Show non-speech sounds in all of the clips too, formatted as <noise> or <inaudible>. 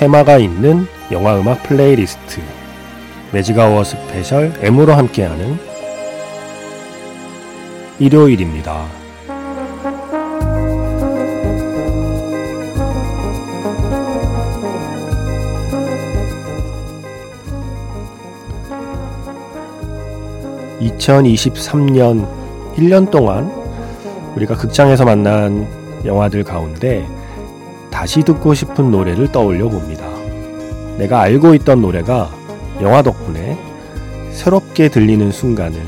테마가 있는 영화 음악 플레이리스트 매직아워 스페셜 M으로 함께하는 일요일입니다. (2023년) 1년 동안 우리가 극장에서 만난 영화들 가운데 다시 듣고 싶은 노래를 떠올려 봅니다. 내가 알고 있던 노래가 영화 덕분에 새롭게 들리는 순간을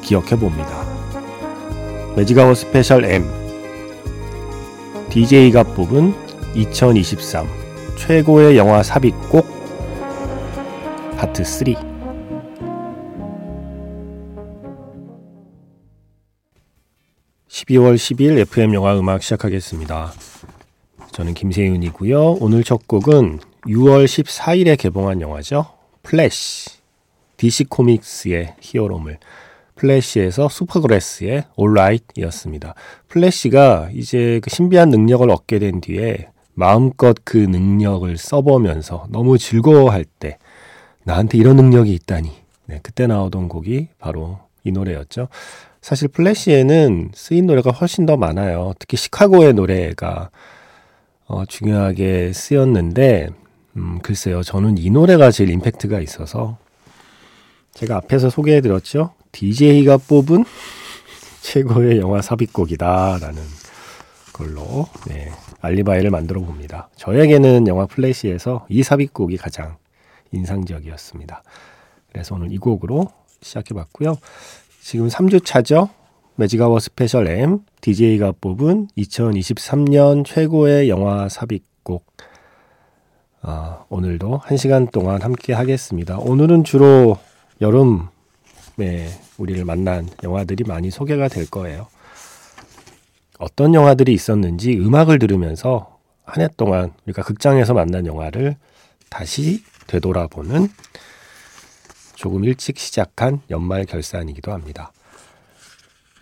기억해 봅니다. 매직아워 스페셜 M DJ가 뽑은 2023 최고의 영화 삽입곡 파트 3 12월 10일 FM 영화 음악 시작하겠습니다. 저는 김세윤이고요. 오늘 첫 곡은 6월 14일에 개봉한 영화죠. 플래시. DC 코믹스의 히어로물. 플래시에서 Supergrass의 Alright이었습니다. 플래시가 이제 그 신비한 능력을 얻게 된 뒤에 마음껏 그 능력을 써보면서 너무 즐거워할 때 나한테 이런 능력이 있다니. 네, 그때 나오던 곡이 바로 이 노래였죠. 사실 플래시에는 쓰인 노래가 훨씬 더 많아요. 특히 시카고의 노래가 어, 중요하게 쓰였는데, 음, 글쎄요. 저는 이 노래가 제일 임팩트가 있어서, 제가 앞에서 소개해드렸죠. DJ가 뽑은 <laughs> 최고의 영화 삽입곡이다 라는 걸로, 네, 알리바이를 만들어 봅니다. 저에게는 영화 플래시에서 이 삽입곡이 가장 인상적이었습니다. 그래서 오늘 이 곡으로 시작해 봤고요. 지금 3주차죠. 매직아워 스페셜 M DJ가 뽑은 2023년 최고의 영화 삽입곡 아, 오늘도 1시간 동안 함께 하겠습니다. 오늘은 주로 여름에 우리를 만난 영화들이 많이 소개가 될 거예요. 어떤 영화들이 있었는지 음악을 들으면서 한 해 동안 우리가 극장에서 만난 영화를 다시 되돌아보는 조금 일찍 시작한 연말 결산이기도 합니다.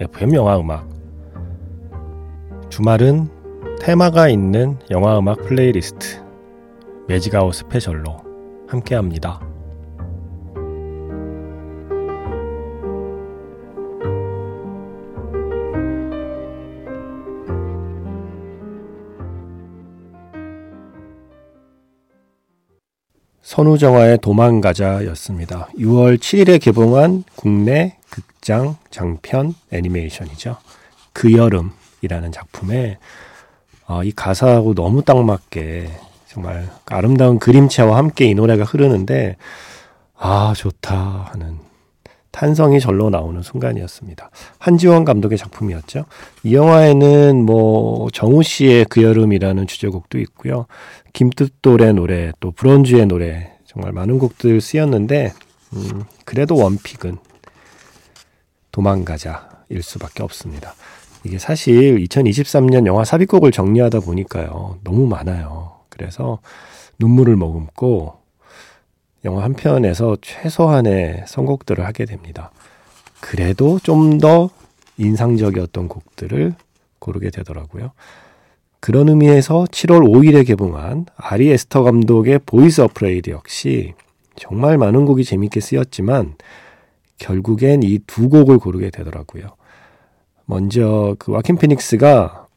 FM 영화 음악 주말은 테마가 있는 영화 음악 playlist Magic Hour 스페셜로 함께합니다. 선우정아의 도망가자였습니다. 6월 7일에 개봉한 국내 극장 장편 애니메이션이죠. 그 여름이라는 작품에 어, 이 가사하고 너무 딱 맞게 정말 아름다운 그림체와 함께 이 노래가 흐르는데 아 좋다 하는 탄성이 절로 나오는 순간이었습니다. 한지원 감독의 작품이었죠. 이 영화에는 뭐 정우 씨의 그 여름이라는 주제곡도 있고요. 김뜻돌의 노래, 또 브론즈의 노래 정말 많은 곡들 쓰였는데 음, 그래도 원픽은 도망가자일 수밖에 없습니다. 이게 사실 2023년 영화 삽입곡을 정리하다 보니까요. 너무 많아요. 그래서 눈물을 머금고 영화 한 편에서 최소한의 선곡들을 하게 됩니다. 그래도 좀 더 인상적이었던 곡들을 고르게 되더라고요. 그런 의미에서 7월 5일에 개봉한 아리 에스터 감독의 Beau Is Afraid 역시 정말 많은 곡이 재밌게 쓰였지만 결국엔 이 두 곡을 고르게 되더라고요. 먼저 그 호아킨 피닉스가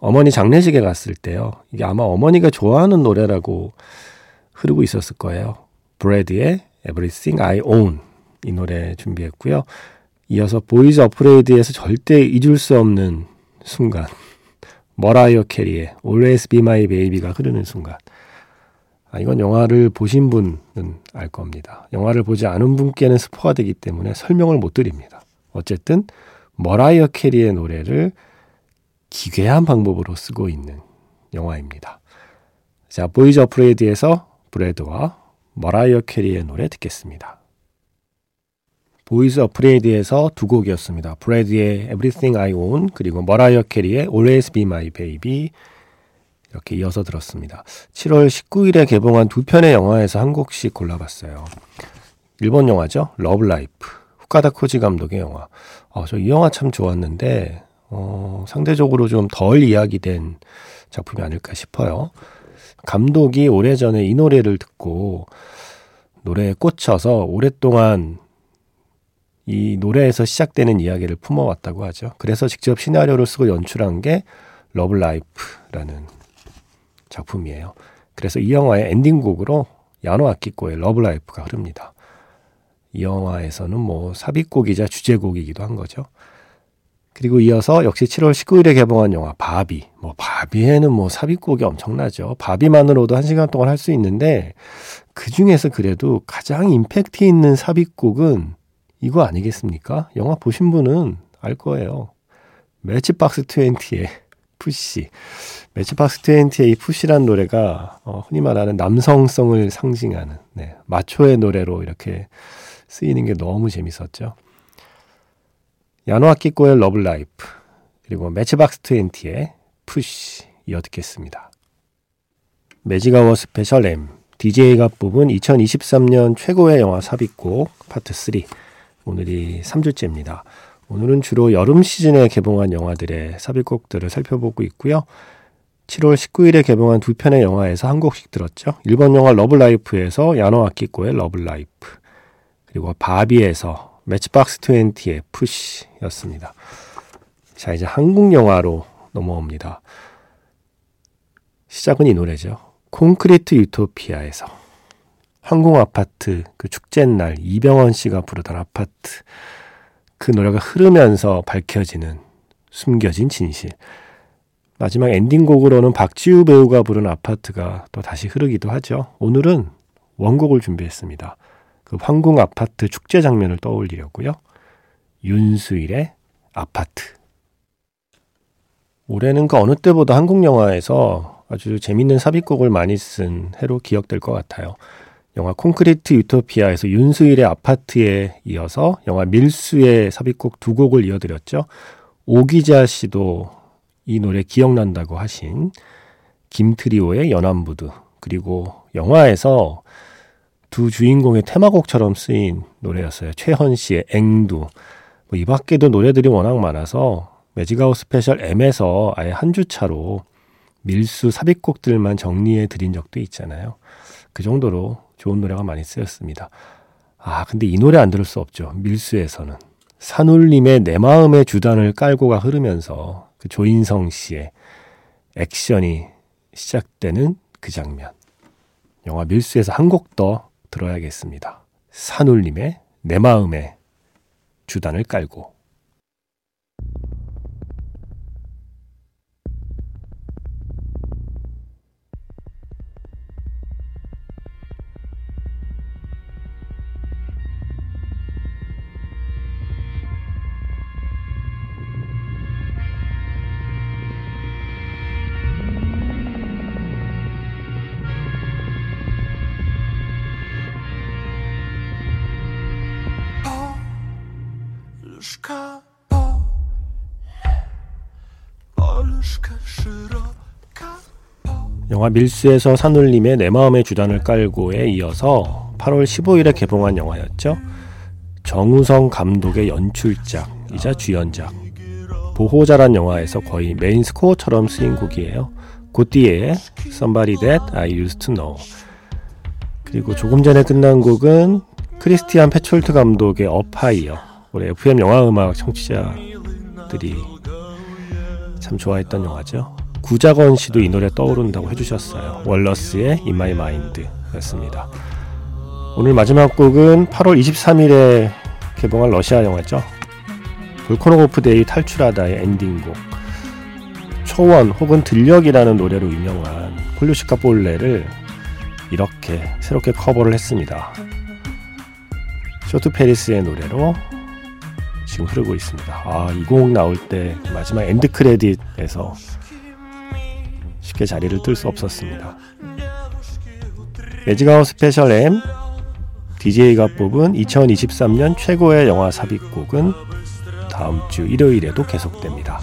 어머니 장례식에 갔을 때요. 이게 아마 어머니가 좋아하는 노래라고 흐르고 있었을 거예요. 브레드의 Everything I Own 이 노래 준비했고요. 이어서 Beau Is Afraid에서 절대 잊을 수 없는 순간 머라이어 캐리의 Always Be My Baby가 흐르는 순간 아, 이건 영화를 보신 분은 알 겁니다. 영화를 보지 않은 분께는 스포가 되기 때문에 설명을 못 드립니다. 어쨌든 머라이어 캐리의 노래를 기괴한 방법으로 쓰고 있는 영화입니다. 자, Beau Is Afraid에서 브레드와 머라이어 캐리의 노래 듣겠습니다. Beau Is Afraid에서 두 곡이었습니다. 브레드의 Everything I Own 그리고 머라이어 캐리의 Always Be My Baby 이렇게 이어서 들었습니다. 7월 19일에 개봉한 두 편의 영화에서 한 곡씩 골라봤어요. 일본 영화죠. Love Life. 후카다 코지 감독의 영화. 어, 저 이 영화 참 좋았는데 어, 상대적으로 좀 덜 이야기된 작품이 아닐까 싶어요. 감독이 오래전에 이 노래를 듣고 노래에 꽂혀서 오랫동안 이 노래에서 시작되는 이야기를 품어왔다고 하죠. 그래서 직접 시나리오를 쓰고 연출한 게 Love Life라는 작품이에요. 그래서 이 영화의 엔딩곡으로 야노 아키코의 Love Life가 흐릅니다. 이 영화에서는 뭐 삽입곡이자 주제곡이기도 한 거죠. 그리고 이어서 역시 7월 19일에 개봉한 영화 바비. 뭐 바비에는 뭐 삽입곡이 엄청나죠. 바비만으로도 한 시간 동안 할 수 있는데 그 중에서 그래도 가장 임팩트 있는 삽입곡은 이거 아니겠습니까? 영화 보신 분은 알 거예요. 매치박스 20의 푸시. 매치박스 20의 이 푸시란 노래가 어, 흔히 말하는 남성성을 상징하는 네, 마초의 노래로 이렇게 쓰이는 게 너무 재밌었죠. 야노 아키코의 Love Life 그리고 매치박스 20의 Push 이어 듣겠습니다. 매지가워 스페셜 M DJ가 뽑은 2023년 최고의 영화 삽입곡 파트 3 오늘이 3주째입니다. 오늘은 주로 여름 시즌에 개봉한 영화들의 삽입곡들을 살펴보고 있고요. 7월 19일에 개봉한 두 편의 영화에서 한 곡씩 들었죠. 일본 영화 Love Life에서 야노 아키코의 Love Life 그리고 바비에서 매치박스 20의 푸시였습니다. 자, 이제 한국 영화로 넘어옵니다. 시작은 이 노래죠. 콘크리트 유토피아에서 항공 아파트 그 축제 날 이병헌 씨가 부르던 아파트 그 노래가 흐르면서 밝혀지는 숨겨진 진실. 마지막 엔딩곡으로는 박지우 배우가 부른 아파트가 또 다시 흐르기도 하죠. 오늘은 원곡을 준비했습니다. 그 황궁 아파트 축제 장면을 떠올리려고요. 윤수일의 아파트. 올해는 그 어느 때보다 한국 영화에서 아주 재밌는 삽입곡을 많이 쓴 해로 기억될 것 같아요. 영화 콘크리트 유토피아에서 윤수일의 아파트에 이어서 영화 밀수의 삽입곡 두 곡을 이어드렸죠. 오기자 씨도 이 노래 기억난다고 하신 김트리오의 연안부두 그리고 영화에서 두 주인공의 테마곡처럼 쓰인 노래였어요. 최헌 씨의 앵두. 뭐 이 밖에도 노래들이 워낙 많아서 Magic Hour 스페셜 M에서 아예 한 주차로 밀수 삽입곡들만 정리해 드린 적도 있잖아요. 그 정도로 좋은 노래가 많이 쓰였습니다. 아, 근데 이 노래 안 들을 수 없죠. 밀수에서는. 산울림의 내 마음의 주단을 깔고가 흐르면서 그 조인성 씨의 액션이 시작되는 그 장면. 영화 밀수에서 한 곡 더 들어야겠습니다. 산울림의 내 마음의 주단을 깔고 영화 밀수에서 산울림의 내 마음의 주단을 깔고에 이어서 8월 15일에 개봉한 영화였죠. 정우성 감독의 연출작이자 주연작. 보호자란 영화에서 거의 main score처럼 쓰인 곡이에요. 고티에의 Somebody That I Used to Know. 그리고 조금 전에 끝난 곡은 크리스티안 페촐트 감독의 Afire. 우리 FM 영화 음악 청취자들이 참 좋아했던 영화죠. 구자건 씨도 이 노래 떠오른다고 해주셨어요. 월너스의 In My Mind였습니다. 오늘 마지막 곡은 8월 23일에 개봉한 러시아 영화죠. 볼코노고프 대위 탈출하다의 엔딩곡 초원 혹은 들녘이라는 노래로 유명한 폴류시카 폴레를 이렇게 새롭게 커버를 했습니다. 쇼트파리스의 노래로 지금 흐르고 있습니다. 아, 이 곡 나올 때 마지막 end credit에서 쉽게 자리를 뜰 수 없었습니다. Magic Hour 스페셜 M DJ가 뽑은 2023년 최고의 영화 삽입곡은 다음 주 일요일에도 계속됩니다.